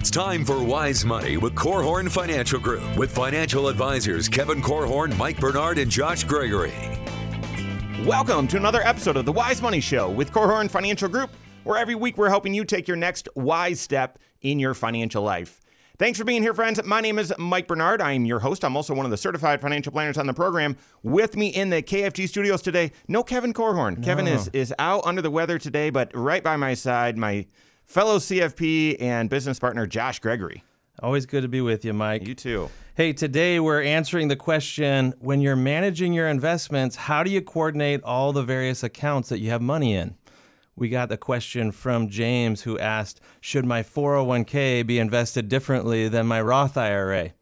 It's time for Wise Money with Korhorn Financial Group with financial advisors Kevin Korhorn, Mike Bernard, and Josh Gregory. Welcome to another episode of the Wise Money Show with Korhorn Financial Group, where every week we're helping you take your next wise step in your financial life. Thanks for being here, friends. My name is Mike Bernard. I'm your host. I'm also one of the certified financial planners on the program. With me in the KFG studios today, no Kevin Korhorn. No. Kevin is, is out under the weather today, but right by my side, my fellow CFP and business partner, Josh Gregory. Always good to be with you, Mike. You too. Hey, today we're answering the question when you're managing your investments, how do you coordinate all the various accounts that you have money in? we got the question from James who asked, Should my 401k be invested differently than my Roth IRA?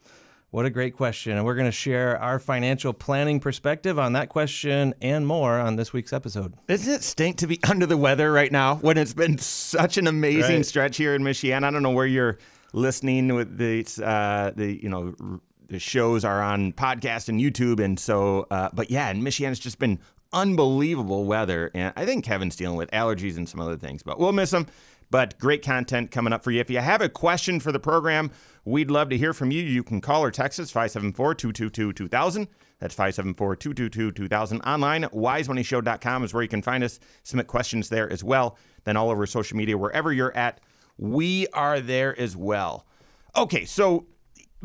What a great question. And we're going to share our financial planning perspective on that question and more on this week's episode. Doesn't it stink to be under the weather right now when it's been such an amazing right. stretch here in Michigan? I don't know where you're listening with the, uh, the you know, the shows are on podcast and YouTube. And so, uh, but yeah, in Michigan, it's just been unbelievable weather. And I think Kevin's dealing with allergies and some other things, but we'll miss him. But great content coming up for you. If you have a question for the program, we'd love to hear from you. You can call or text us 574 222 2000. That's 574 222 2000. Online, wisemoneyshow.com is where you can find us. Submit questions there as well. Then all over social media, wherever you're at, we are there as well. Okay, so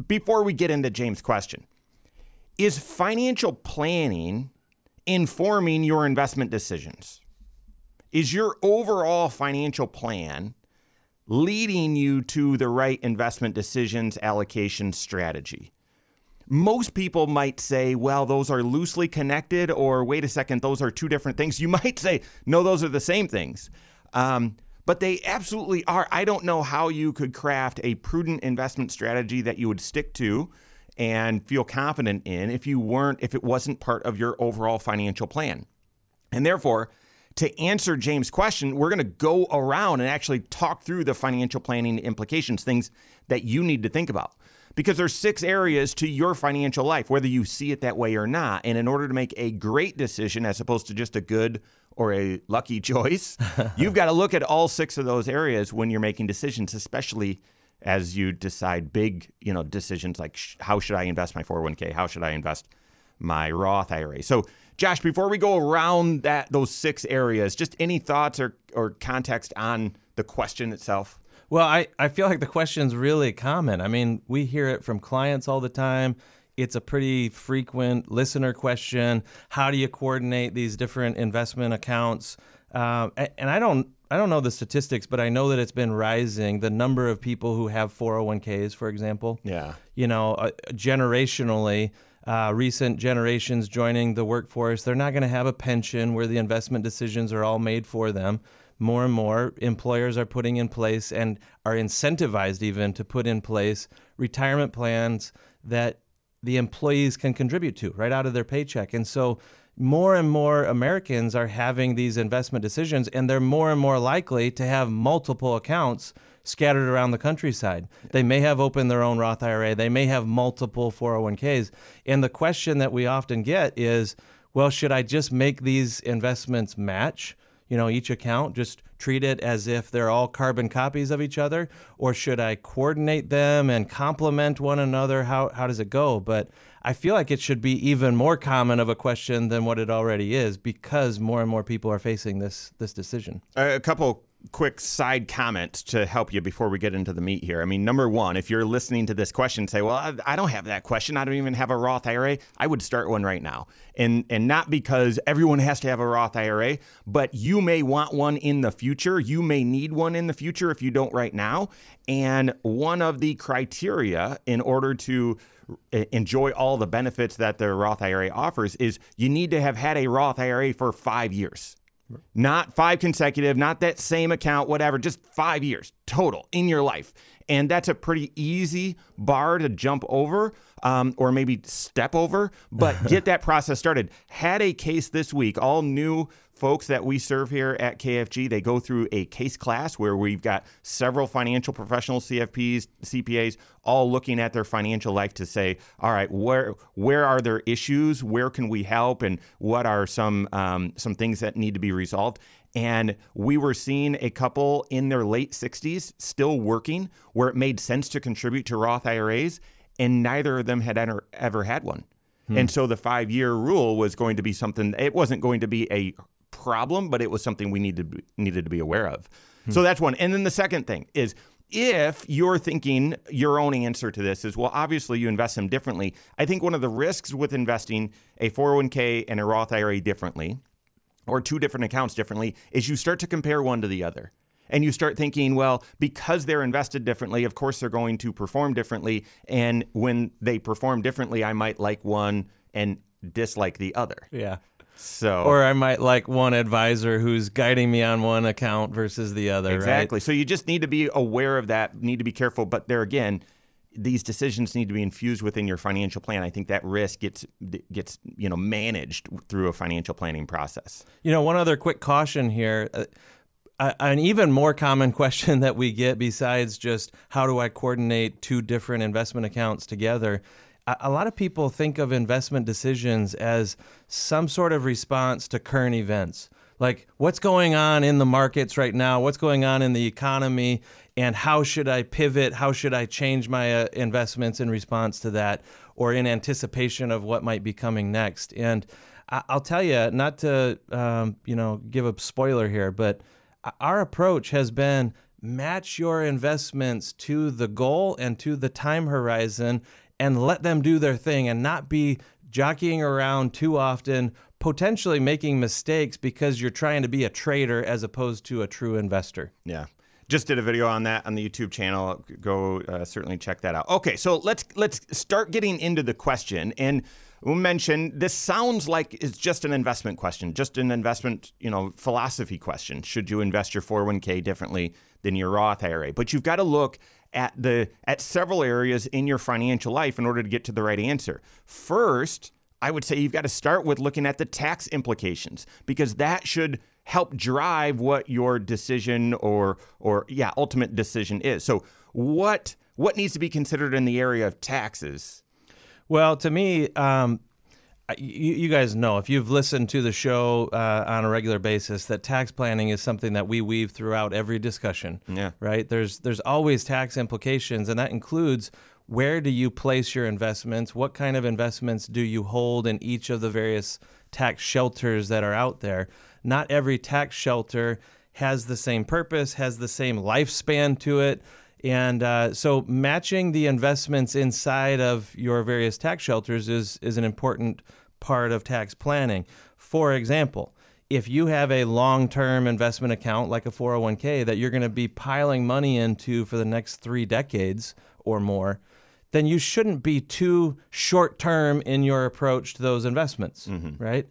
before we get into James' question, is financial planning informing your investment decisions? Is your overall financial plan leading you to the right investment decisions, allocation strategy? Most people might say, well, those are loosely connected, or wait a second, those are two different things. You might say, no, those are the same things. Um, but they absolutely are. I don't know how you could craft a prudent investment strategy that you would stick to and feel confident in if you weren't if it wasn't part of your overall financial plan. And therefore, to answer James' question, we're going to go around and actually talk through the financial planning implications, things that you need to think about. Because there's six areas to your financial life, whether you see it that way or not. And in order to make a great decision as opposed to just a good or a lucky choice, you've got to look at all six of those areas when you're making decisions, especially as you decide big, you know, decisions like sh- how should I invest my 401k? How should I invest my Roth IRA? So, Josh, before we go around that those six areas, just any thoughts or, or context on the question itself? Well, I, I feel like the question's really common. I mean, we hear it from clients all the time. It's a pretty frequent listener question. How do you coordinate these different investment accounts? Uh, and I don't I don't know the statistics, but I know that it's been rising. The number of people who have 401ks, for example. Yeah. You know, uh, generationally, uh, recent generations joining the workforce, they're not going to have a pension where the investment decisions are all made for them. More and more employers are putting in place and are incentivized even to put in place retirement plans that the employees can contribute to right out of their paycheck. And so more and more Americans are having these investment decisions, and they're more and more likely to have multiple accounts scattered around the countryside. They may have opened their own Roth IRA, they may have multiple 401ks. And the question that we often get is well, should I just make these investments match? You know, each account, just treat it as if they're all carbon copies of each other? Or should I coordinate them and complement one another? How, how does it go? But I feel like it should be even more common of a question than what it already is because more and more people are facing this this decision. A couple quick side comment to help you before we get into the meat here. I mean, number one, if you're listening to this question, say, "Well, I don't have that question. I don't even have a Roth IRA." I would start one right now, and and not because everyone has to have a Roth IRA, but you may want one in the future. You may need one in the future if you don't right now. And one of the criteria in order to enjoy all the benefits that the Roth IRA offers is you need to have had a Roth IRA for five years. Not five consecutive, not that same account, whatever, just five years total in your life. And that's a pretty easy bar to jump over um, or maybe step over, but get that process started. Had a case this week, all new folks that we serve here at KFG, they go through a case class where we've got several financial professionals, CFPs, CPAs, all looking at their financial life to say, all right, where where are there issues? Where can we help? And what are some um, some things that need to be resolved? And we were seeing a couple in their late 60s still working where it made sense to contribute to Roth IRAs, and neither of them had ever, ever had one. Hmm. And so the five year rule was going to be something, it wasn't going to be a problem, but it was something we needed to be, needed to be aware of. Hmm. So that's one. And then the second thing is if you're thinking your own answer to this is, well, obviously you invest them differently. I think one of the risks with investing a 401k and a Roth IRA differently, or two different accounts differently, is you start to compare one to the other. And you start thinking, well, because they're invested differently, of course they're going to perform differently. And when they perform differently, I might like one and dislike the other. Yeah. So or I might like one advisor who's guiding me on one account versus the other. Exactly. Right? So you just need to be aware of that, need to be careful. But there again, these decisions need to be infused within your financial plan. I think that risk gets gets you know managed through a financial planning process. You know, one other quick caution here. Uh, an even more common question that we get besides just how do I coordinate two different investment accounts together a lot of people think of investment decisions as some sort of response to current events. Like what's going on in the markets right now? What's going on in the economy? And how should I pivot? How should I change my uh, investments in response to that or in anticipation of what might be coming next? And I- will tell you, not to um, you know give a spoiler here, but our approach has been match your investments to the goal and to the time horizon and let them do their thing and not be jockeying around too often, potentially making mistakes because you're trying to be a trader as opposed to a true investor. Yeah. Just did a video on that on the YouTube channel. Go uh, certainly check that out. Okay, so let's let's start getting into the question and we mentioned this sounds like it's just an investment question, just an investment, you know, philosophy question. Should you invest your 401k differently than your Roth IRA? But you've got to look at the at several areas in your financial life in order to get to the right answer. First, I would say you've got to start with looking at the tax implications because that should help drive what your decision or or yeah, ultimate decision is. So, what what needs to be considered in the area of taxes? Well, to me, um, you, you, guys know if you've listened to the show uh, on a regular basis that tax planning is something that we weave throughout every discussion. Yeah. Right. There's there's always tax implications, and that includes where do you place your investments? What kind of investments do you hold in each of the various tax shelters that are out there? Not every tax shelter has the same purpose, has the same lifespan to it. And uh, so matching the investments inside of your various tax shelters is, is an important part of tax planning. For example, if you have a long term investment account like a 401k that you're going to be piling money into for the next three decades or more, then you shouldn't be too short term in your approach to those investments, mm-hmm. right?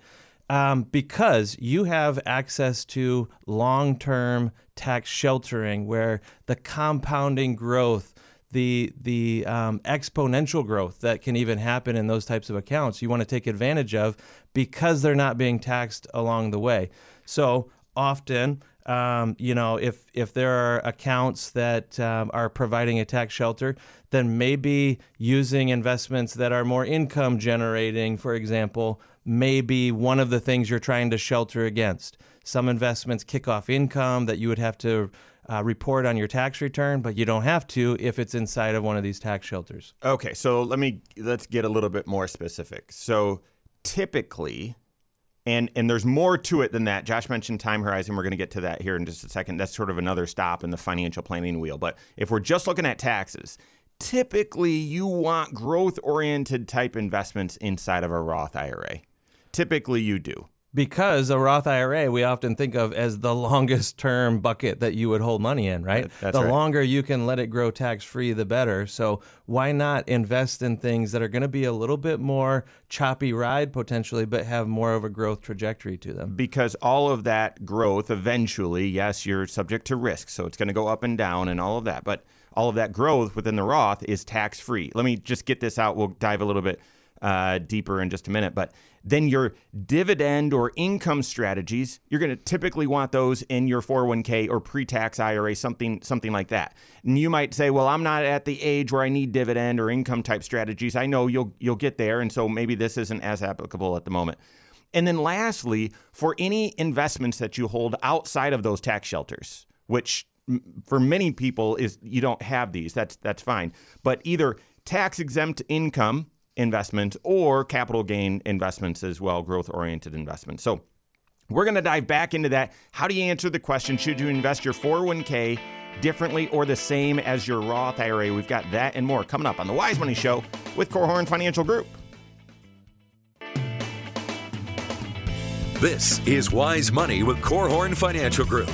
Um, because you have access to long term tax sheltering where the compounding growth, the, the um, exponential growth that can even happen in those types of accounts, you want to take advantage of because they're not being taxed along the way. So often, um, you know, if if there are accounts that um, are providing a tax shelter, then maybe using investments that are more income generating, for example, may be one of the things you're trying to shelter against. Some investments kick off income that you would have to uh, report on your tax return, but you don't have to if it's inside of one of these tax shelters. Okay, so let me let's get a little bit more specific. So typically, and and there's more to it than that. Josh mentioned time horizon. We're going to get to that here in just a second. That's sort of another stop in the financial planning wheel. But if we're just looking at taxes, typically you want growth oriented type investments inside of a Roth IRA. Typically, you do. Because a Roth IRA, we often think of as the longest term bucket that you would hold money in, right? That's the right. longer you can let it grow tax free, the better. So, why not invest in things that are going to be a little bit more choppy ride potentially, but have more of a growth trajectory to them? Because all of that growth eventually, yes, you're subject to risk. So, it's going to go up and down and all of that. But all of that growth within the Roth is tax free. Let me just get this out. We'll dive a little bit uh, deeper in just a minute. But then your dividend or income strategies, you're going to typically want those in your 401k or pre-tax IRA, something something like that. And you might say, "Well, I'm not at the age where I need dividend or income type strategies." I know you'll you'll get there, and so maybe this isn't as applicable at the moment. And then lastly, for any investments that you hold outside of those tax shelters, which for many people is you don't have these, that's that's fine. But either tax exempt income investments or capital gain investments as well, growth oriented investments. So we're going to dive back into that. How do you answer the question should you invest your 401k differently or the same as your Roth IRA? We've got that and more coming up on the Wise Money Show with Korhorn Financial Group. This is Wise Money with Korhorn Financial Group.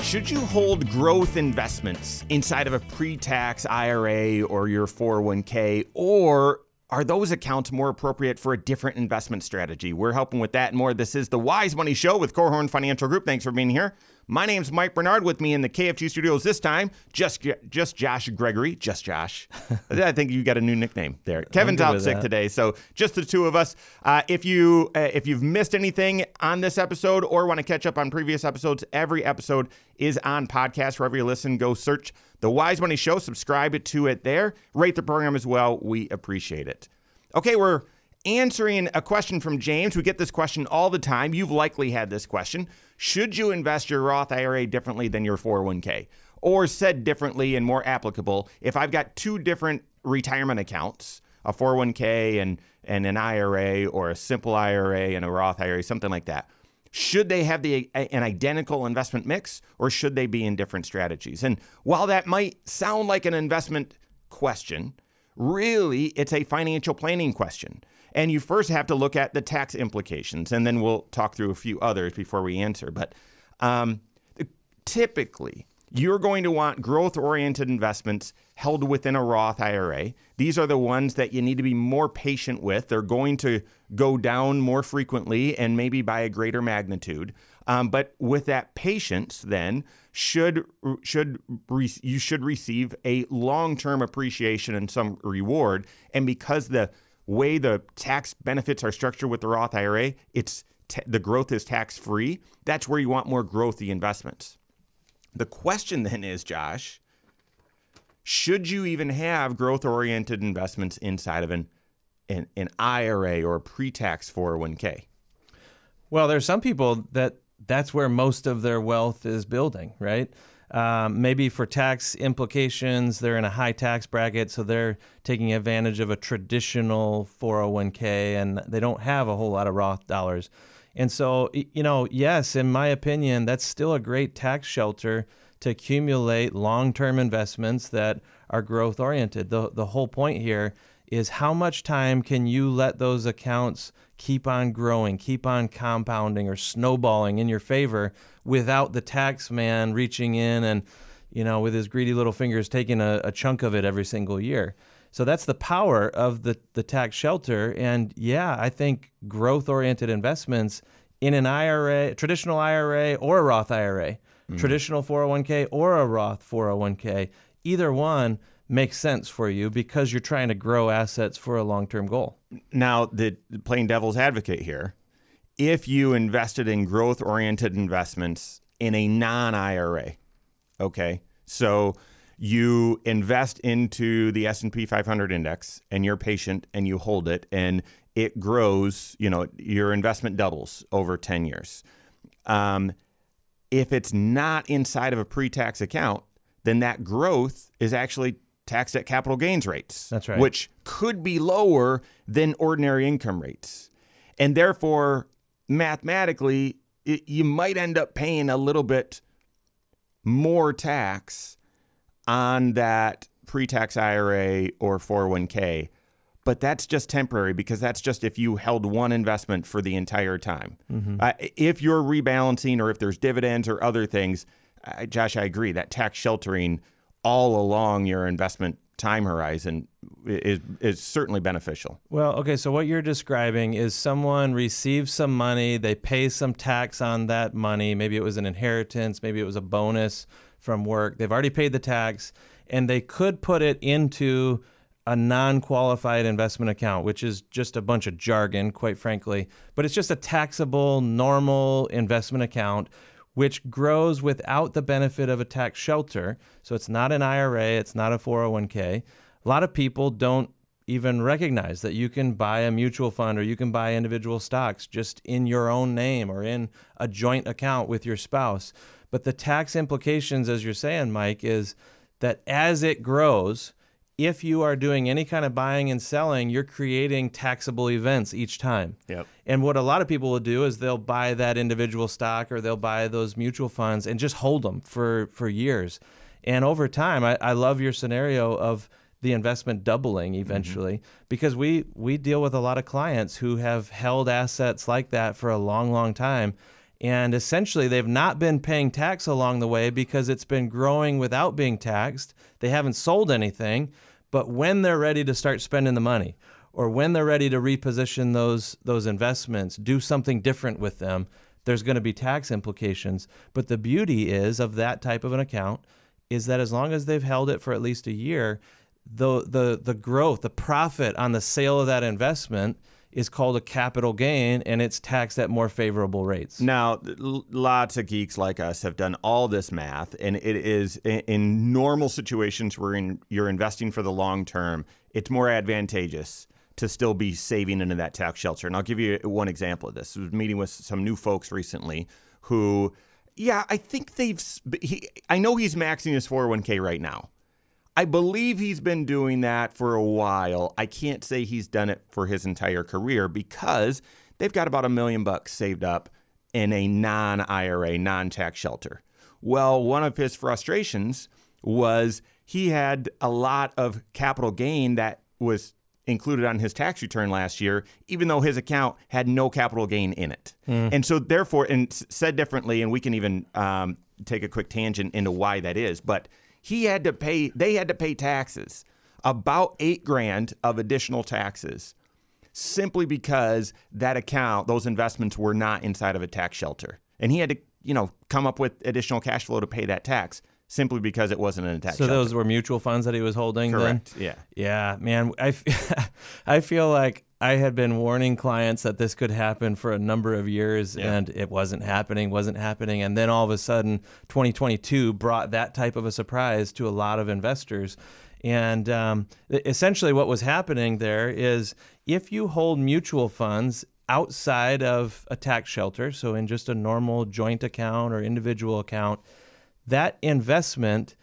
Should you hold growth investments inside of a pre tax IRA or your 401k, or are those accounts more appropriate for a different investment strategy? We're helping with that and more. This is the Wise Money Show with Korhorn Financial Group. Thanks for being here. My name's Mike Bernard with me in the KFG studios this time. Just just Josh Gregory. Just Josh. I think you got a new nickname there. Kevin's out sick that. today, so just the two of us. Uh, if you uh, if you've missed anything on this episode or want to catch up on previous episodes, every episode is on podcast wherever you listen. Go search the Wise Money Show, subscribe to it there. Rate the program as well. We appreciate it. Okay, we're answering a question from James. We get this question all the time. You've likely had this question. Should you invest your Roth IRA differently than your 401k? Or said differently and more applicable, if I've got two different retirement accounts, a 401k and, and an IRA, or a simple IRA and a Roth IRA, something like that, should they have the an identical investment mix or should they be in different strategies? And while that might sound like an investment question, really it's a financial planning question. And you first have to look at the tax implications, and then we'll talk through a few others before we answer. But um, typically, you're going to want growth oriented investments held within a Roth IRA. These are the ones that you need to be more patient with. They're going to go down more frequently and maybe by a greater magnitude. Um, but with that patience, then should should re- you should receive a long term appreciation and some reward. And because the way the tax benefits are structured with the Roth IRA, it's t- the growth is tax free. That's where you want more growthy investments. The question then is, Josh, should you even have growth oriented investments inside of an, an, an IRA or a pre tax 401k? Well, there's some people that that's where most of their wealth is building, right? Um, maybe for tax implications, they're in a high tax bracket, so they're taking advantage of a traditional 401k and they don't have a whole lot of Roth dollars. And so, you know, yes, in my opinion, that's still a great tax shelter to accumulate long term investments that are growth oriented. The, the whole point here is how much time can you let those accounts keep on growing, keep on compounding or snowballing in your favor without the tax man reaching in and, you know, with his greedy little fingers taking a, a chunk of it every single year. So that's the power of the, the tax shelter. And yeah, I think growth oriented investments in an IRA, traditional IRA or a Roth IRA, mm-hmm. traditional 401k or a Roth 401k, either one makes sense for you because you're trying to grow assets for a long term goal. Now, the plain devil's advocate here, if you invested in growth oriented investments in a non IRA, okay, so you invest into the S&P 500 index and you're patient and you hold it and it grows, you know, your investment doubles over 10 years. Um, if it's not inside of a pre-tax account, then that growth is actually taxed at capital gains rates. That's right. Which could be lower than ordinary income rates. And therefore, mathematically, it, you might end up paying a little bit more tax on that pre tax IRA or 401k. But that's just temporary because that's just if you held one investment for the entire time. Mm-hmm. Uh, if you're rebalancing or if there's dividends or other things, uh, Josh, I agree that tax sheltering all along your investment time horizon is, is certainly beneficial. Well, okay, so what you're describing is someone receives some money, they pay some tax on that money. Maybe it was an inheritance, maybe it was a bonus from work. They've already paid the tax, and they could put it into a non qualified investment account, which is just a bunch of jargon, quite frankly, but it's just a taxable, normal investment account which grows without the benefit of a tax shelter. So it's not an IRA, it's not a 401k. A lot of people don't even recognize that you can buy a mutual fund or you can buy individual stocks just in your own name or in a joint account with your spouse. But the tax implications, as you're saying, Mike, is that as it grows, if you are doing any kind of buying and selling, you're creating taxable events each time. Yep. And what a lot of people will do is they'll buy that individual stock or they'll buy those mutual funds and just hold them for, for years. And over time, I, I love your scenario of the investment doubling eventually mm-hmm. because we we deal with a lot of clients who have held assets like that for a long long time and essentially they've not been paying tax along the way because it's been growing without being taxed they haven't sold anything but when they're ready to start spending the money, or when they're ready to reposition those those investments, do something different with them, there's going to be tax implications. But the beauty is of that type of an account is that as long as they've held it for at least a year, the the the growth, the profit on the sale of that investment is called a capital gain and it's taxed at more favorable rates. Now, lots of geeks like us have done all this math, and it is in normal situations where you're investing for the long term, it's more advantageous to still be saving into that tax shelter. And I'll give you one example of this. I was meeting with some new folks recently who, yeah, I think they've, he, I know he's maxing his 401k right now. I believe he's been doing that for a while. I can't say he's done it for his entire career because they've got about a million bucks saved up in a non IRA, non tax shelter. Well, one of his frustrations was he had a lot of capital gain that was included on his tax return last year, even though his account had no capital gain in it. Mm. And so, therefore, and said differently, and we can even um, take a quick tangent into why that is, but he had to pay, they had to pay taxes, about eight grand of additional taxes, simply because that account, those investments were not inside of a tax shelter. And he had to, you know, come up with additional cash flow to pay that tax simply because it wasn't in a tax. So shelter. those were mutual funds that he was holding. Correct. Then? Yeah. Yeah, man. I, I feel like I had been warning clients that this could happen for a number of years yeah. and it wasn't happening, wasn't happening. And then all of a sudden, 2022 brought that type of a surprise to a lot of investors. And um, essentially, what was happening there is if you hold mutual funds outside of a tax shelter, so in just a normal joint account or individual account, that investment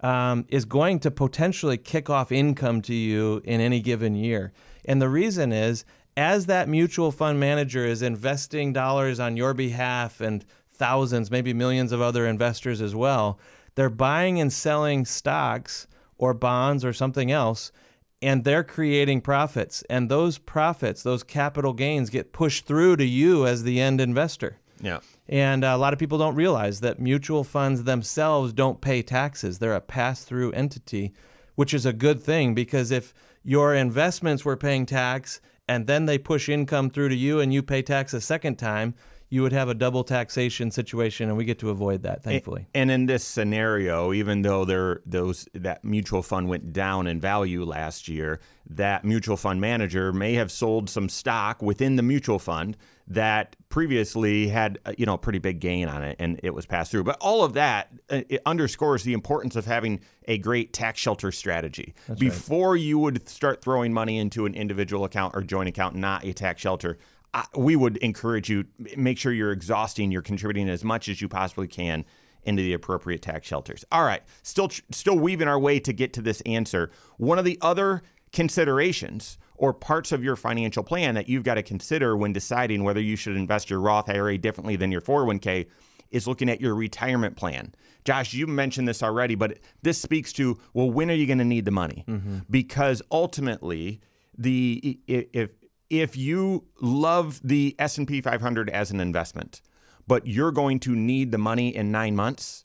um, is going to potentially kick off income to you in any given year. And the reason is, as that mutual fund manager is investing dollars on your behalf and thousands, maybe millions of other investors as well, they're buying and selling stocks or bonds or something else, and they're creating profits. And those profits, those capital gains, get pushed through to you as the end investor. Yeah. And a lot of people don't realize that mutual funds themselves don't pay taxes. They're a pass through entity, which is a good thing because if your investments were paying tax and then they push income through to you and you pay tax a second time, you would have a double taxation situation, and we get to avoid that, thankfully. And, in this scenario, even though there those that mutual fund went down in value last year, that mutual fund manager may have sold some stock within the mutual fund that previously had uh, you know a pretty big gain on it and it was passed through. But all of that uh, it underscores the importance of having a great tax shelter strategy. That's before right. you would start throwing money into an individual account or joint account not a tax shelter I, we would encourage you make sure you're exhausting you're contributing as much as you possibly can into the appropriate tax shelters. All right still still weaving our way to get to this answer. One of the other considerations or parts of your financial plan that you've got to consider when deciding whether you should invest your Roth IRA differently than your 401k is looking at your retirement plan. Josh, you mentioned this already, but this speaks to well, when are you going to need the money? Mm-hmm. Because ultimately, the if if you love the S&P 500 as an investment, but you're going to need the money in 9 months,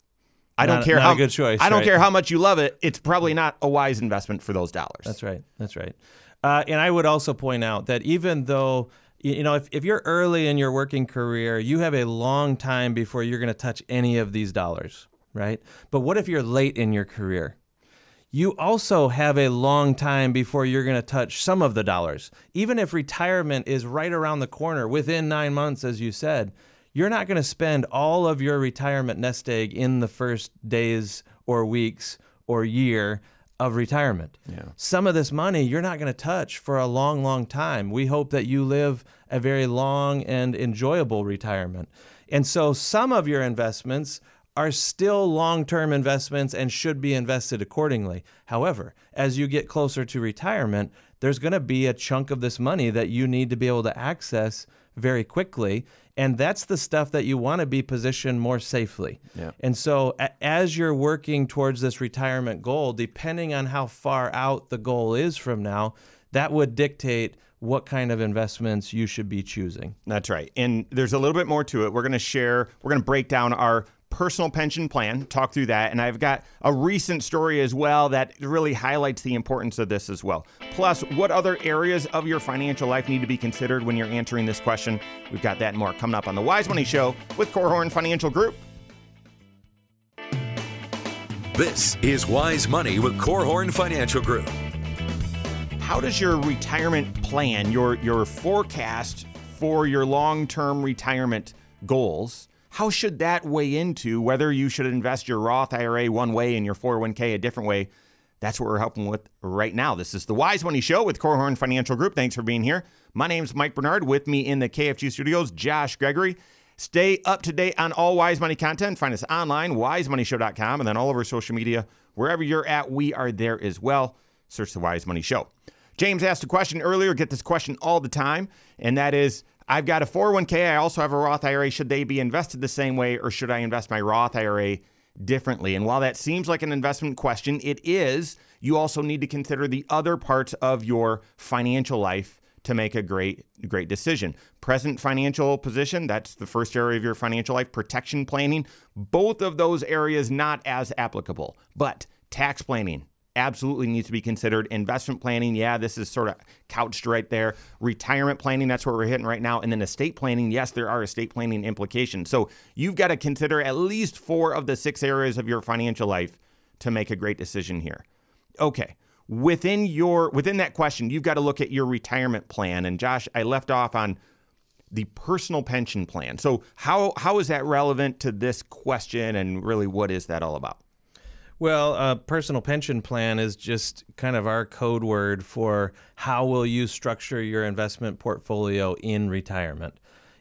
I don't not, care not how good choice. I don't right? care how much you love it. It's probably not a wise investment for those dollars. That's right. That's right. Uh, and I would also point out that even though you know if, if you're early in your working career, you have a long time before you're going to touch any of these dollars, right? But what if you're late in your career? you also have a long time before you're going to touch some of the dollars. Even if retirement is right around the corner within nine months, as you said, you're not going to spend all of your retirement nest egg in the first days or weeks or year of retirement. Yeah. Some of this money you're not going to touch for a long, long time. We hope that you live a very long and enjoyable retirement. And so some of your investments are still long term investments and should be invested accordingly. However, as you get closer to retirement, there's going to be a chunk of this money that you need to be able to access very quickly. And that's the stuff that you want to be positioned more safely. Yeah. And so, a- as you're working towards this retirement goal, depending on how far out the goal is from now, that would dictate what kind of investments you should be choosing. That's right. And there's a little bit more to it. We're going to share, we're going to break down our personal pension plan, talk through that. And I've got a recent story as well that really highlights the importance of this as well. Plus, what other areas of your financial life need to be considered when you're answering this question? We've got that and more coming up on the Wise Money Show with Korhorn Financial Group. This is Wise Money with Korhorn Financial Group. How does your retirement plan, your your forecast for your long-term retirement goals, how should that weigh into whether you should invest your Roth IRA one way and your 401k a different way? That's what we're helping with right now. This is the Wise Money Show with Korhorn Financial Group. Thanks for being here. My name's Mike Bernard. With me in the KFG studios, Josh Gregory. Stay up to date on all Wise Money content. Find us online, wisemoneyshow.com, and then all over social media. Wherever you're at, we are there as well. Search the Wise Money Show. James asked a question earlier, get this question all the time, and that is I've got a 401k. I also have a Roth IRA. Should they be invested the same way, or should I invest my Roth IRA differently? And while that seems like an investment question, it is. You also need to consider the other parts of your financial life to make a great great decision. Present financial position, that's the first area of your financial life, protection planning, both of those areas not as applicable. But tax planning absolutely needs to be considered. Investment planning, yeah, this is sort of couched right there. Retirement planning, that's where we're hitting right now. And then estate planning, yes, there are estate planning implications. So you've got to consider at least four of the six areas of your financial life to make a great decision here. Okay within your within that question, you've got to look at your retirement plan. And Josh, I left off on the personal pension plan. So how how is that relevant to this question and really what is that all about? Well, a personal pension plan is just kind of our code word for how will you structure your investment portfolio in retirement.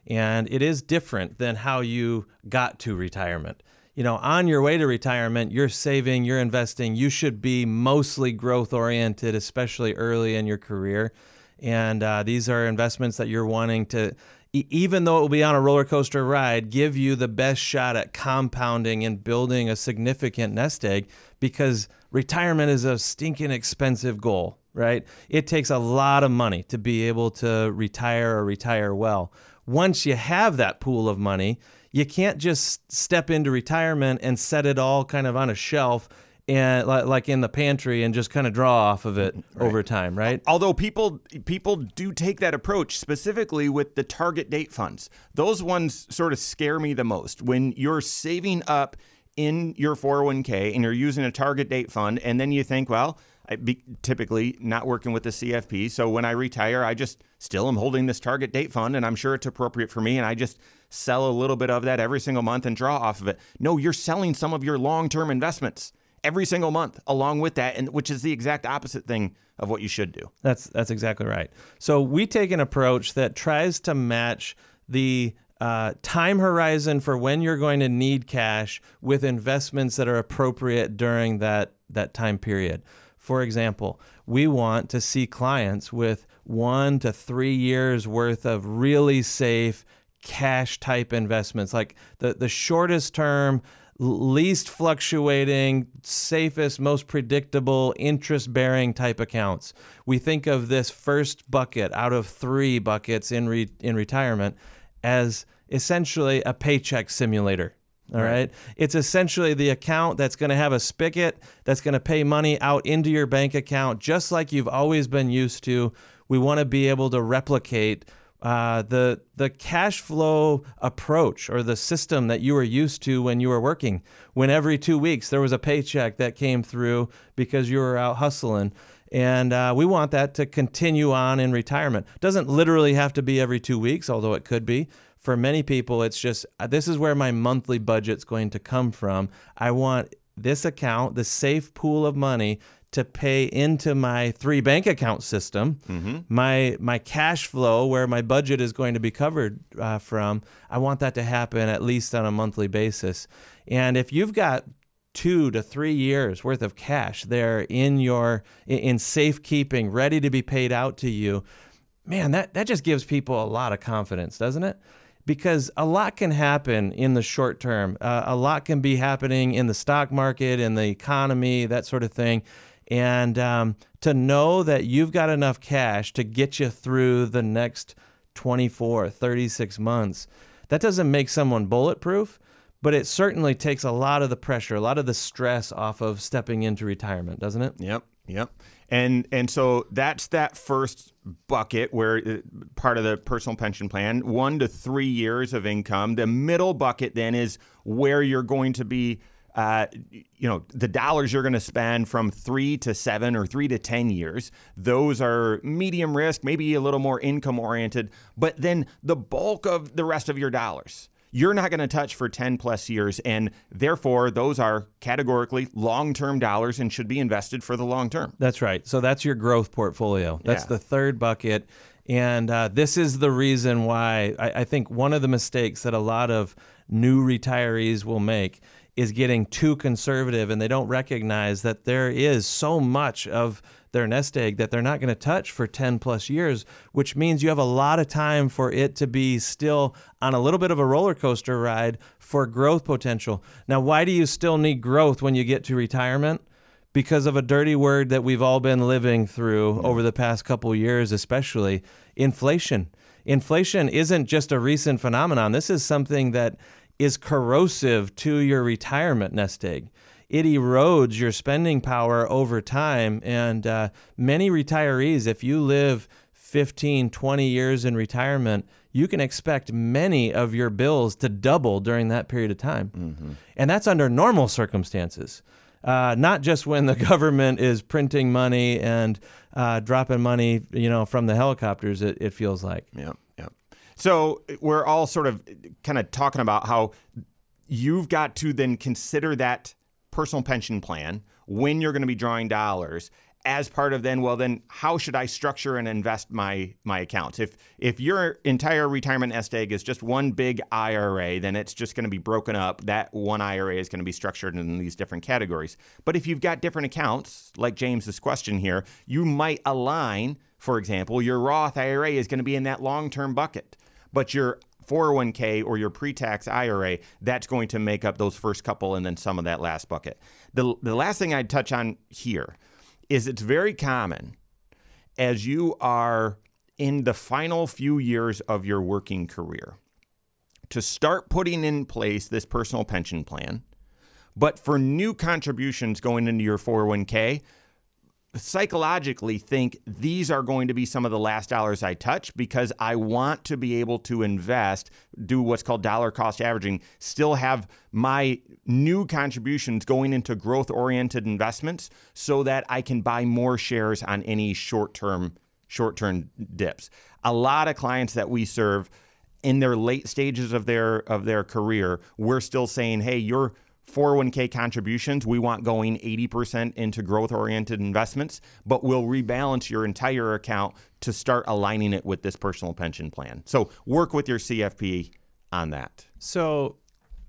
And it is different than how you got to retirement. You know, on your way to retirement, you're saving, you're investing, you should be mostly growth oriented, especially early in your career. And uh, these are investments that you're wanting to even though it will be on a roller coaster ride, give you the best shot at compounding and building a significant nest egg because retirement is a stinking expensive goal, right? It takes a lot of money to be able to retire or retire well. Once you have that pool of money, you can't just step into retirement and set it all kind of on a shelf and like in the pantry and just kind of draw off of it right. over time, right? Although people people do take that approach specifically with the target date funds. Those ones sort of scare me the most. When you're saving up in your 401k and you're using a target date fund and then you think, well, I be, typically not working with the CFP, so when I retire, I just still am holding this target date fund and I'm sure it's appropriate for me and I just sell a little bit of that every single month and draw off of it. No, you're selling some of your long-term investments every single month along with that and which is the exact opposite thing of what you should do. That's that's exactly right. So we take an approach that tries to match the uh, time horizon for when you're going to need cash with investments that are appropriate during that that time period. For example, we want to see clients with one to three years worth of really safe cash type investments, like the, the shortest term least fluctuating, safest, most predictable, interest bearing type accounts. We think of this first bucket out of three buckets in, re- in retirement as essentially a paycheck simulator. All right. right. It's essentially the account that's going to have a spigot that's going to pay money out into your bank account, just like you've always been used to. We want to be able to replicate uh, the the cash flow approach or the system that you were used to when you were working, when every two weeks there was a paycheck that came through because you were out hustling. And uh, we want that to continue on in retirement. Doesn't literally have to be every two weeks, although it could be. For many people, it's just uh, this is where my monthly budget's going to come from. I want this account, the safe pool of money to pay into my three bank account system, mm-hmm. my my cash flow where my budget is going to be covered uh, from. I want that to happen at least on a monthly basis. And if you've got two to three years worth of cash there in your in safekeeping, ready to be paid out to you, man, that that just gives people a lot of confidence, doesn't it? because a lot can happen in the short term. Uh, a lot can be happening in the stock market, in the economy, that sort of thing. And um, to know that you've got enough cash to get you through the next 24, 36 months, that doesn't make someone bulletproof, but it certainly takes a lot of the pressure, a lot of the stress off of stepping into retirement, doesn't it? Yep, yep. And and so that's that first bucket where uh, part of the personal pension plan, 1 to 3 years of income. The middle bucket then is where you're going to be uh, you know, the dollars you're going to spend from three to seven or three to 10 years, those are medium risk, maybe a little more income oriented. But then the bulk of the rest of your dollars, you're not going to touch for 10 plus years. And therefore, those are categorically long term dollars and should be invested for the long term. That's right. So that's your growth portfolio. That's yeah. the third bucket. And uh, this is the reason why I, I think one of the mistakes that a lot of new retirees will make is getting too conservative and they don't recognize that there is so much of their nest egg that they're not going to touch for 10 plus years, which means you have a lot of time for it to be still on a little bit of a roller coaster ride for growth potential. Now, why do you still need growth when you get to retirement? Because of a dirty word that we've all been living through over the past couple years, especially inflation. Inflation isn't just a recent phenomenon. This is something that is corrosive to your retirement nest egg. It erodes your spending power over time. And uh, many retirees, if you live 15, 20 years in retirement, you can expect many of your bills to double during that period of time. Mm-hmm. And that's under normal circumstances. Uh, not just when the government is printing money and uh, dropping money, you know, from the helicopters. It, it feels like. Yeah. So we're all sort of kind of talking about how you've got to then consider that personal pension plan when you're going to be drawing dollars as part of then well then how should I structure and invest my my accounts? If if your entire retirement nest egg is just one big IRA then it's just going to be broken up. That one IRA is going to be structured in these different categories. But if you've got different accounts like James's question here you might align for example your Roth IRA is going to be in that long-term bucket but your 401k or your pre-tax IRA, that's going to make up those first couple and then some of that last bucket. The, the last thing I'd touch on here is it's very common as you are in the final few years of your working career to start putting in place this personal pension plan. But for new contributions going into your 401k, psychologically think these are going to be some of the last dollars I touch because I want to be able to invest, do what's called dollar cost averaging, still have my new contributions going into growth oriented investments so that I can buy more shares on any short term short term dips. A lot of clients that we serve in their late stages of their of their career, we're still saying, "Hey, you're 401k contributions, we want going 80% into growth oriented investments, but we'll rebalance your entire account to start aligning it with this personal pension plan. So work with your CFP on that. So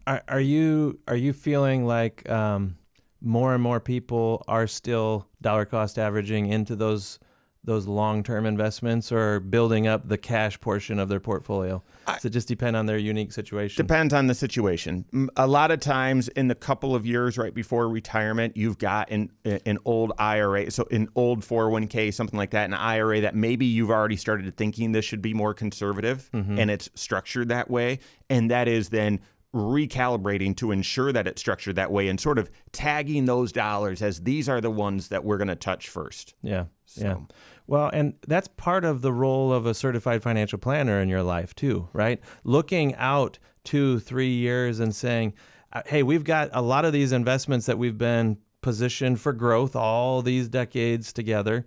are, are you are you feeling like um, more and more people are still dollar cost averaging into those those long-term investments or building up the cash portion of their portfolio? Does it just depend on their unique situation? Depends on the situation. A lot of times, in the couple of years right before retirement, you've got an an old IRA, so an old 401k, something like that, an IRA that maybe you've already started thinking this should be more conservative, mm-hmm. and it's structured that way, and that is then recalibrating to ensure that it's structured that way and sort of tagging those dollars as these are the ones that we're going to touch first. Yeah. So. Yeah. Well, and that's part of the role of a certified financial planner in your life too, right? Looking out two, three years and saying, uh, hey, we've got a lot of these investments that we've been positioned for growth all these decades together.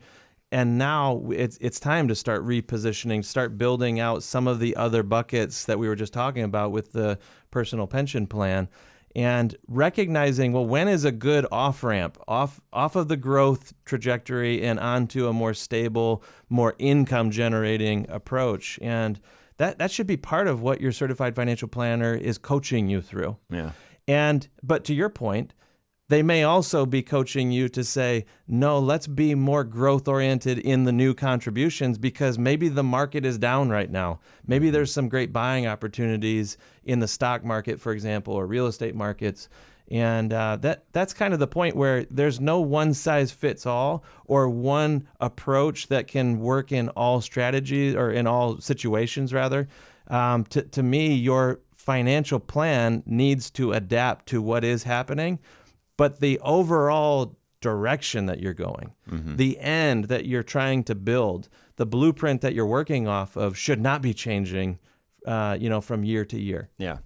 And now it's it's time to start repositioning, start building out some of the other buckets that we were just talking about with the personal pension plan and recognizing well when is a good off ramp off off of the growth trajectory and onto a more stable more income generating approach. And that that should be part of what your certified financial planner is coaching you through. Yeah. And but to your point they may also be coaching you to say, no, let's be more growth oriented in the new contributions because maybe the market is down right now. Maybe mm-hmm. there's some great buying opportunities in the stock market, for example, or real estate markets. And uh, that that's kind of the point where there's no one size fits all or one approach that can work in all strategies or in all situations, rather. Um, to, to me, your financial plan needs to adapt to what is happening but the overall direction that you're going, mm-hmm. the end that you're trying to build, the blueprint that you're working off of should not be changing, uh, you know, from year to year. Yeah.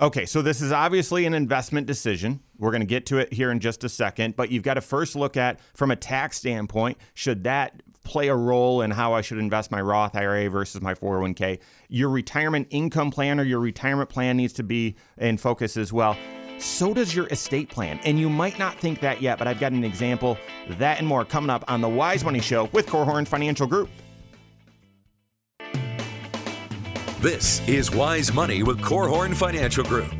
Okay, so this is obviously an investment decision. We're going to get to it here in just a second, but you've got to first look at from a tax standpoint, should that play a role in how I should invest my Roth IRA versus my 401k? Your retirement income plan or your retirement plan needs to be in focus as well so does your estate plan. And you might not think that yet, but I've got an example. That and more coming up on the Wise Money Show with Korhorn Financial Group. This is Wise Money with Korhorn Financial Group.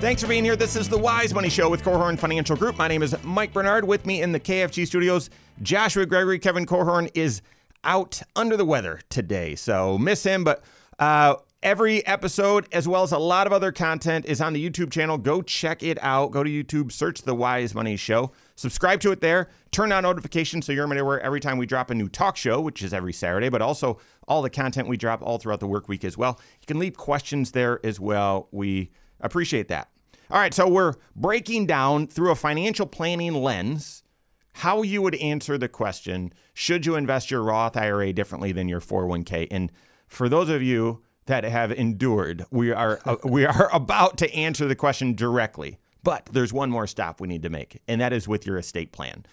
Thanks for being here. This is the Wise Money Show with Korhorn Financial Group. My name is Mike Bernard. With me in the KFG studios, Joshua Gregory. Kevin Korhorn is out under the weather today, so miss him. But uh, Every episode, as well as a lot of other content, is on the YouTube channel. Go check it out. Go to YouTube, search The Wise Money Show, subscribe to it there, turn on notifications so you're aware every time we drop a new talk show, which is every Saturday, but also all the content we drop all throughout the work week as well. You can leave questions there as well. We appreciate that. All right, so we're breaking down through a financial planning lens how you would answer the question should you invest your Roth IRA differently than your 401k? And for those of you that have endured. We are uh, we are about to answer the question directly. But there's one more stop we need to make, and that is with your estate plan.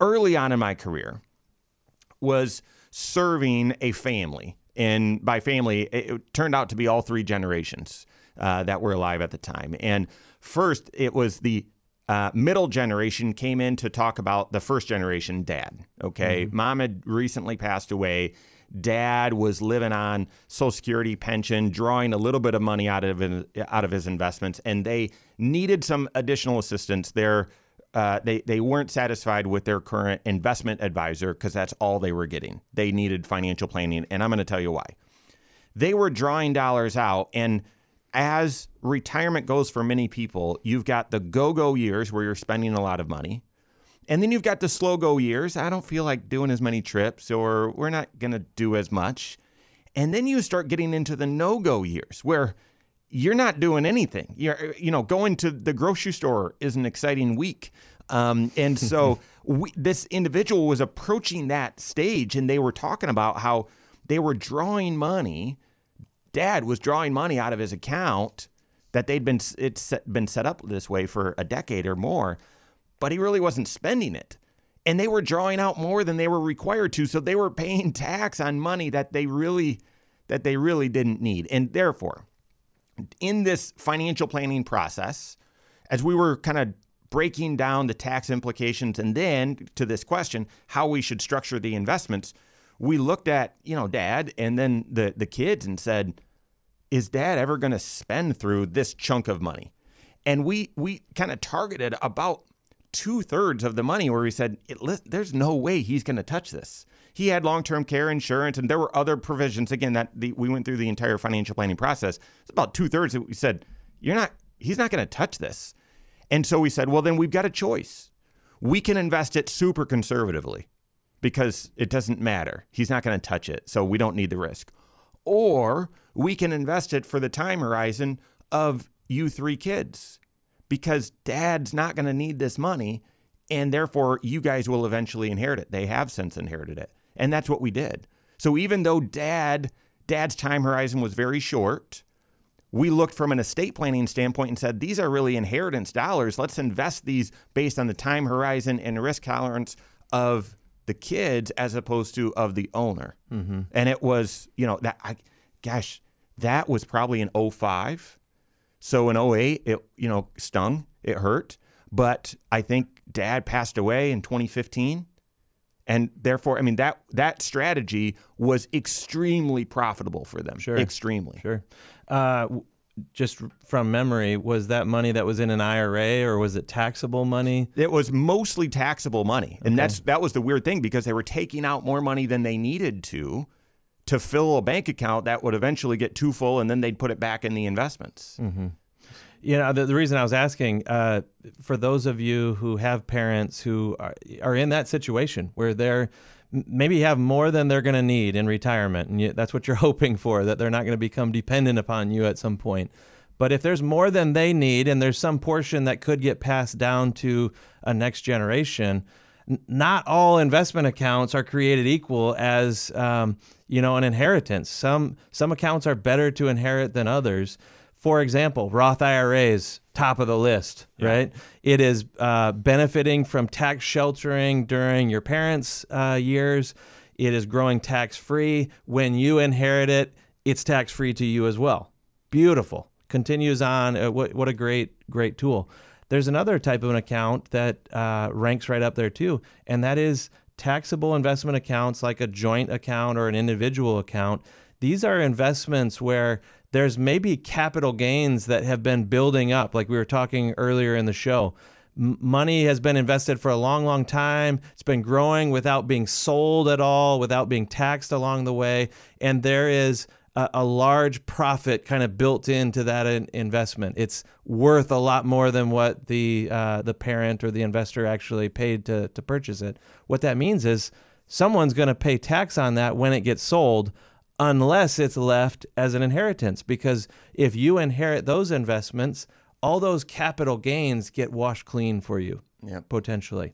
Early on in my career was serving a family, and by family, it turned out to be all three generations uh, that were alive at the time. And first, it was the uh, middle generation came in to talk about the first generation dad. Okay, mm-hmm. mom had recently passed away dad was living on Social Security pension, drawing a little bit of money out of out of his investments, and they needed some additional assistance. There, uh, they they weren't satisfied with their current investment advisor because that's all they were getting. They needed financial planning, and I'm going to tell you why. They were drawing dollars out, and as retirement goes for many people, you've got the go-go years where you're spending a lot of money. And then you've got the slow go years. I don't feel like doing as many trips, or we're not going to do as much. And then you start getting into the no go years where you're not doing anything. You're, you know, going to the grocery store is an exciting week. Um, and so we, this individual was approaching that stage and they were talking about how they were drawing money. Dad was drawing money out of his account that they'd been, it's been set up this way for a decade or more but he really wasn't spending it. And they were drawing out more than they were required to, so they were paying tax on money that they really that they really didn't need. And therefore, in this financial planning process, as we were kind of breaking down the tax implications and then to this question, how we should structure the investments, we looked at, you know, dad and then the the kids and said, is dad ever going to spend through this chunk of money? And we we kind of targeted about two thirds of the money where he said, There's no way he's going to touch this. He had long term care insurance, and there were other provisions. Again, that the, we went through the entire financial planning process. It's about two thirds that we said, You're not, he's not going to touch this. And so we said, Well, then we've got a choice. We can invest it super conservatively because it doesn't matter. He's not going to touch it. So we don't need the risk. Or we can invest it for the time horizon of you three kids because dad's not going to need this money and therefore you guys will eventually inherit it. They have since inherited it. And that's what we did. So even though dad dad's time horizon was very short, we looked from an estate planning standpoint and said these are really inheritance dollars. Let's invest these based on the time horizon and risk tolerance of the kids as opposed to of the owner. Mm-hmm. And it was, you know, that I gosh, that was probably in 05. So in 08, it, you know, stung, it hurt. But I think dad passed away in 2015. And therefore, I mean, that, that strategy was extremely profitable for them. Sure. Extremely. Sure. Uh, just from memory, was that money that was in an IRA or was it taxable money? It was mostly taxable money. And that's that was the weird thing because they were taking out more money than they needed to to fill a bank account that would eventually get too full and then they'd put it back in the investments. Mm-hmm. You know, the, the, reason I was asking uh, for those of you who have parents who are, are in that situation where they're maybe have more than they're going to need in retirement, and you, that's what you're hoping for, that they're not going to become dependent upon you at some point. But if there's more than they need, and there's some portion that could get passed down to a next generation, not all investment accounts are created equal as um, you know an inheritance. Some some accounts are better to inherit than others. For example, Roth IRAs, top of the list, yeah. right? It is uh, benefiting from tax sheltering during your parents' uh, years. It is growing tax free. When you inherit it, it's tax free to you as well. Beautiful. Continues on. Uh, what, what a great, great tool. There's another type of an account that uh, ranks right up there too, and that is taxable investment accounts like a joint account or an individual account. These are investments where there's maybe capital gains that have been building up, like we were talking earlier in the show. Money has been invested for a long, long time. It's been growing without being sold at all, without being taxed along the way. And there is a, a large profit kind of built into that in- investment. It's worth a lot more than what the uh, the parent or the investor actually paid to, to purchase it. What that means is someone's going to pay tax on that when it gets sold unless it's left as an inheritance. Because if you inherit those investments, all those capital gains get washed clean for you, potentially.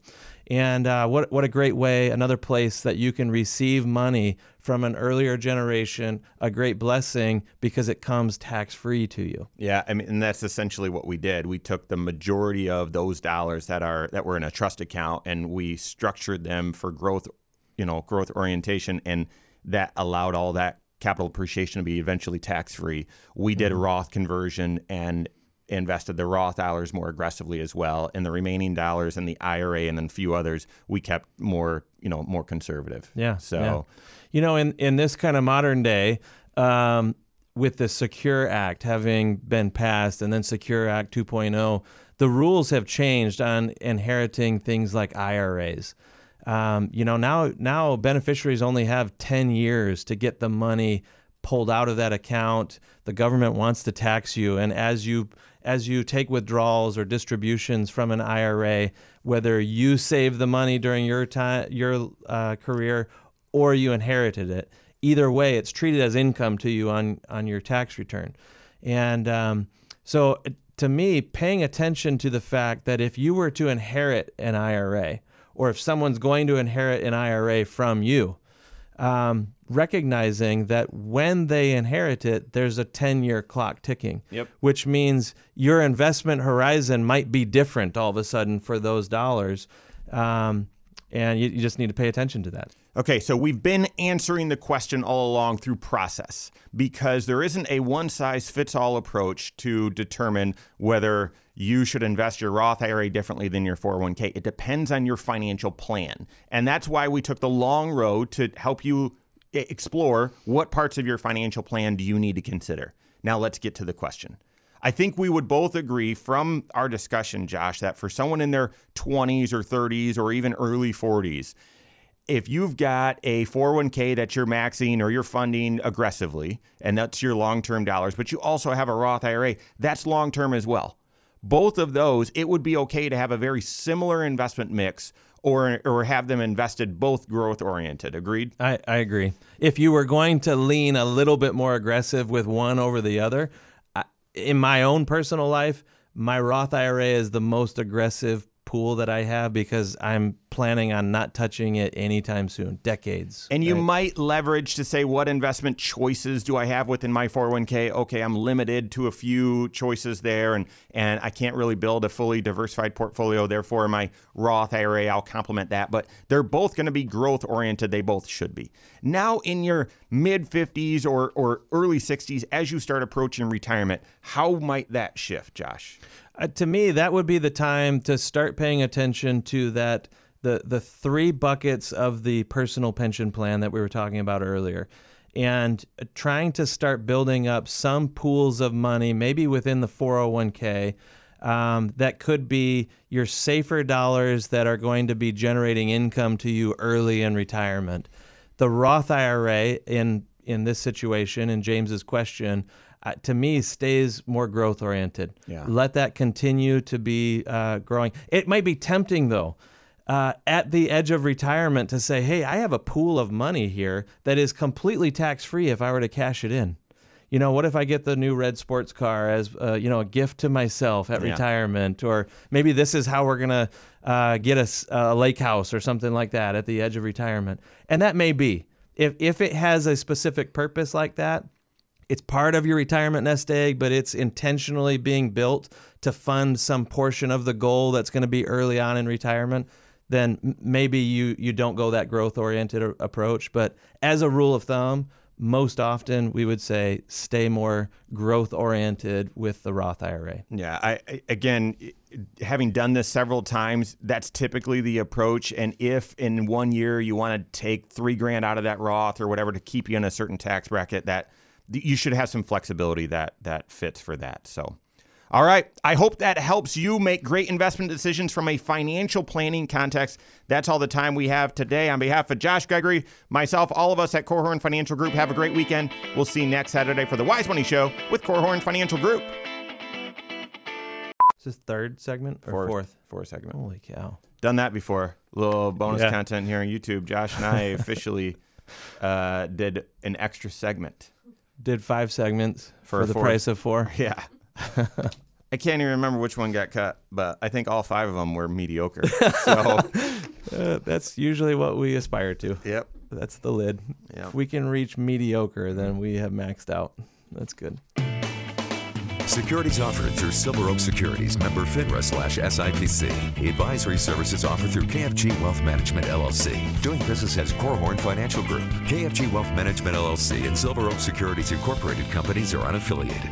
And uh, what what a great way, another place that you can receive money from an earlier generation, a great blessing because it comes tax free to you. Yeah, I mean, and that's essentially what we did. We took the majority of those dollars that are that were in a trust account and we structured them for growth, you know, growth orientation and that allowed all that capital appreciation to be eventually tax free. We did a mm-hmm. Roth conversion and invested the Roth dollars more aggressively as well, and the remaining dollars in the IRA and then a few others we kept more, you know, more conservative. Yeah. So, yeah. you know, in in this kind of modern day. Um, with the Secure Act having been passed and then Secure Act 2.0, the rules have changed on inheriting things like IRAs. Um, you know, now now beneficiaries only have 10 years to get the money pulled out of that account. The government wants to tax you, and as you as you take withdrawals or distributions from an IRA, whether you save the money during your time your uh, career or you inherited it, either way, it's treated as income to you on on your tax return, and um, so. To me, paying attention to the fact that if you were to inherit an IRA, or if someone's going to inherit an IRA from you, um, recognizing that when they inherit it, there's a 10 year clock ticking, yep. which means your investment horizon might be different all of a sudden for those dollars. Um, and you, you just need to pay attention to that. Okay, so we've been answering the question all along through process because there isn't a one size fits all approach to determine whether you should invest your Roth IRA differently than your 401k. It depends on your financial plan. And that's why we took the long road to help you explore what parts of your financial plan do you need to consider. Now let's get to the question. I think we would both agree from our discussion, Josh, that for someone in their 20s or 30s or even early 40s, if you've got a 401k that you're maxing or you're funding aggressively, and that's your long term dollars, but you also have a Roth IRA, that's long term as well both of those, it would be okay to have a very similar investment mix or or have them invested both growth oriented. Agreed? I, I agree. If you were going to lean a little bit more aggressive with one over the other, I, in my own personal life, my Roth IRA is the most aggressive pool that I have because I'm planning on not touching it anytime soon, decades. And you right? might leverage to say, what investment choices do I have within my 401k? Okay, I'm limited to a few choices there, and, and I can't really build a fully diversified portfolio. Therefore, my Roth IRA, I'll complement that. But they're both going to be growth oriented. They both should be. Now, in your mid 50s or, or early 60s, as you start approaching retirement, how might that shift, Josh? Uh, to me, that would be the time to start paying attention to that the the three buckets of the personal pension plan that we were talking about earlier and trying to start building up some pools of money maybe within the 401k um, that could be your safer dollars that are going to be generating income to you early in retirement the roth ira in in this situation in james's question uh, to me stays more growth oriented. Yeah. Let that continue to be uh, growing. It might be tempting though. Uh, at the edge of retirement to say, hey, I have a pool of money here that is completely tax free if I were to cash it in. You know, what if I get the new red sports car as uh, you know a gift to myself at yeah. retirement, or maybe this is how we're gonna uh, get a, a lake house or something like that at the edge of retirement, and that may be if if it has a specific purpose like that, it's part of your retirement nest egg, but it's intentionally being built to fund some portion of the goal that's going to be early on in retirement, then maybe you you don't go that growth oriented approach. But as a rule of thumb, most often we would say stay more growth oriented with the Roth IRA. Yeah, I, again having done this several times, that's typically the approach. And if in one year you want to take three grand out of that Roth or whatever to keep you in a certain tax bracket, that you should have some flexibility that that fits for that. So, all right. I hope that helps you make great investment decisions from a financial planning context. That's all the time we have today. On behalf of Josh Gregory, myself, all of us at Korhorn Financial Group, have a great weekend. We'll see you next Saturday for the Wise Money Show with Korhorn Financial Group. Is this third segment or fourth? Fourth, fourth segment. Holy cow! Done that before. Little bonus yeah. content here on YouTube. Josh and I officially uh, did an extra segment did five segments for, for the price of four. Yeah. I can't even remember which one got cut, but I think all five of them were mediocre. So uh, that's usually what we aspire to. Yep. That's the lid. Yep. If we can reach mediocre, then we have maxed out. That's good. Securities offered through Silver Oak Securities, member FINRA slash SIPC. Advisory services offered through KFG Wealth Management LLC. Doing business as Korhorn Financial Group. KFG Wealth Management LLC and Silver Oak Securities Incorporated companies are unaffiliated.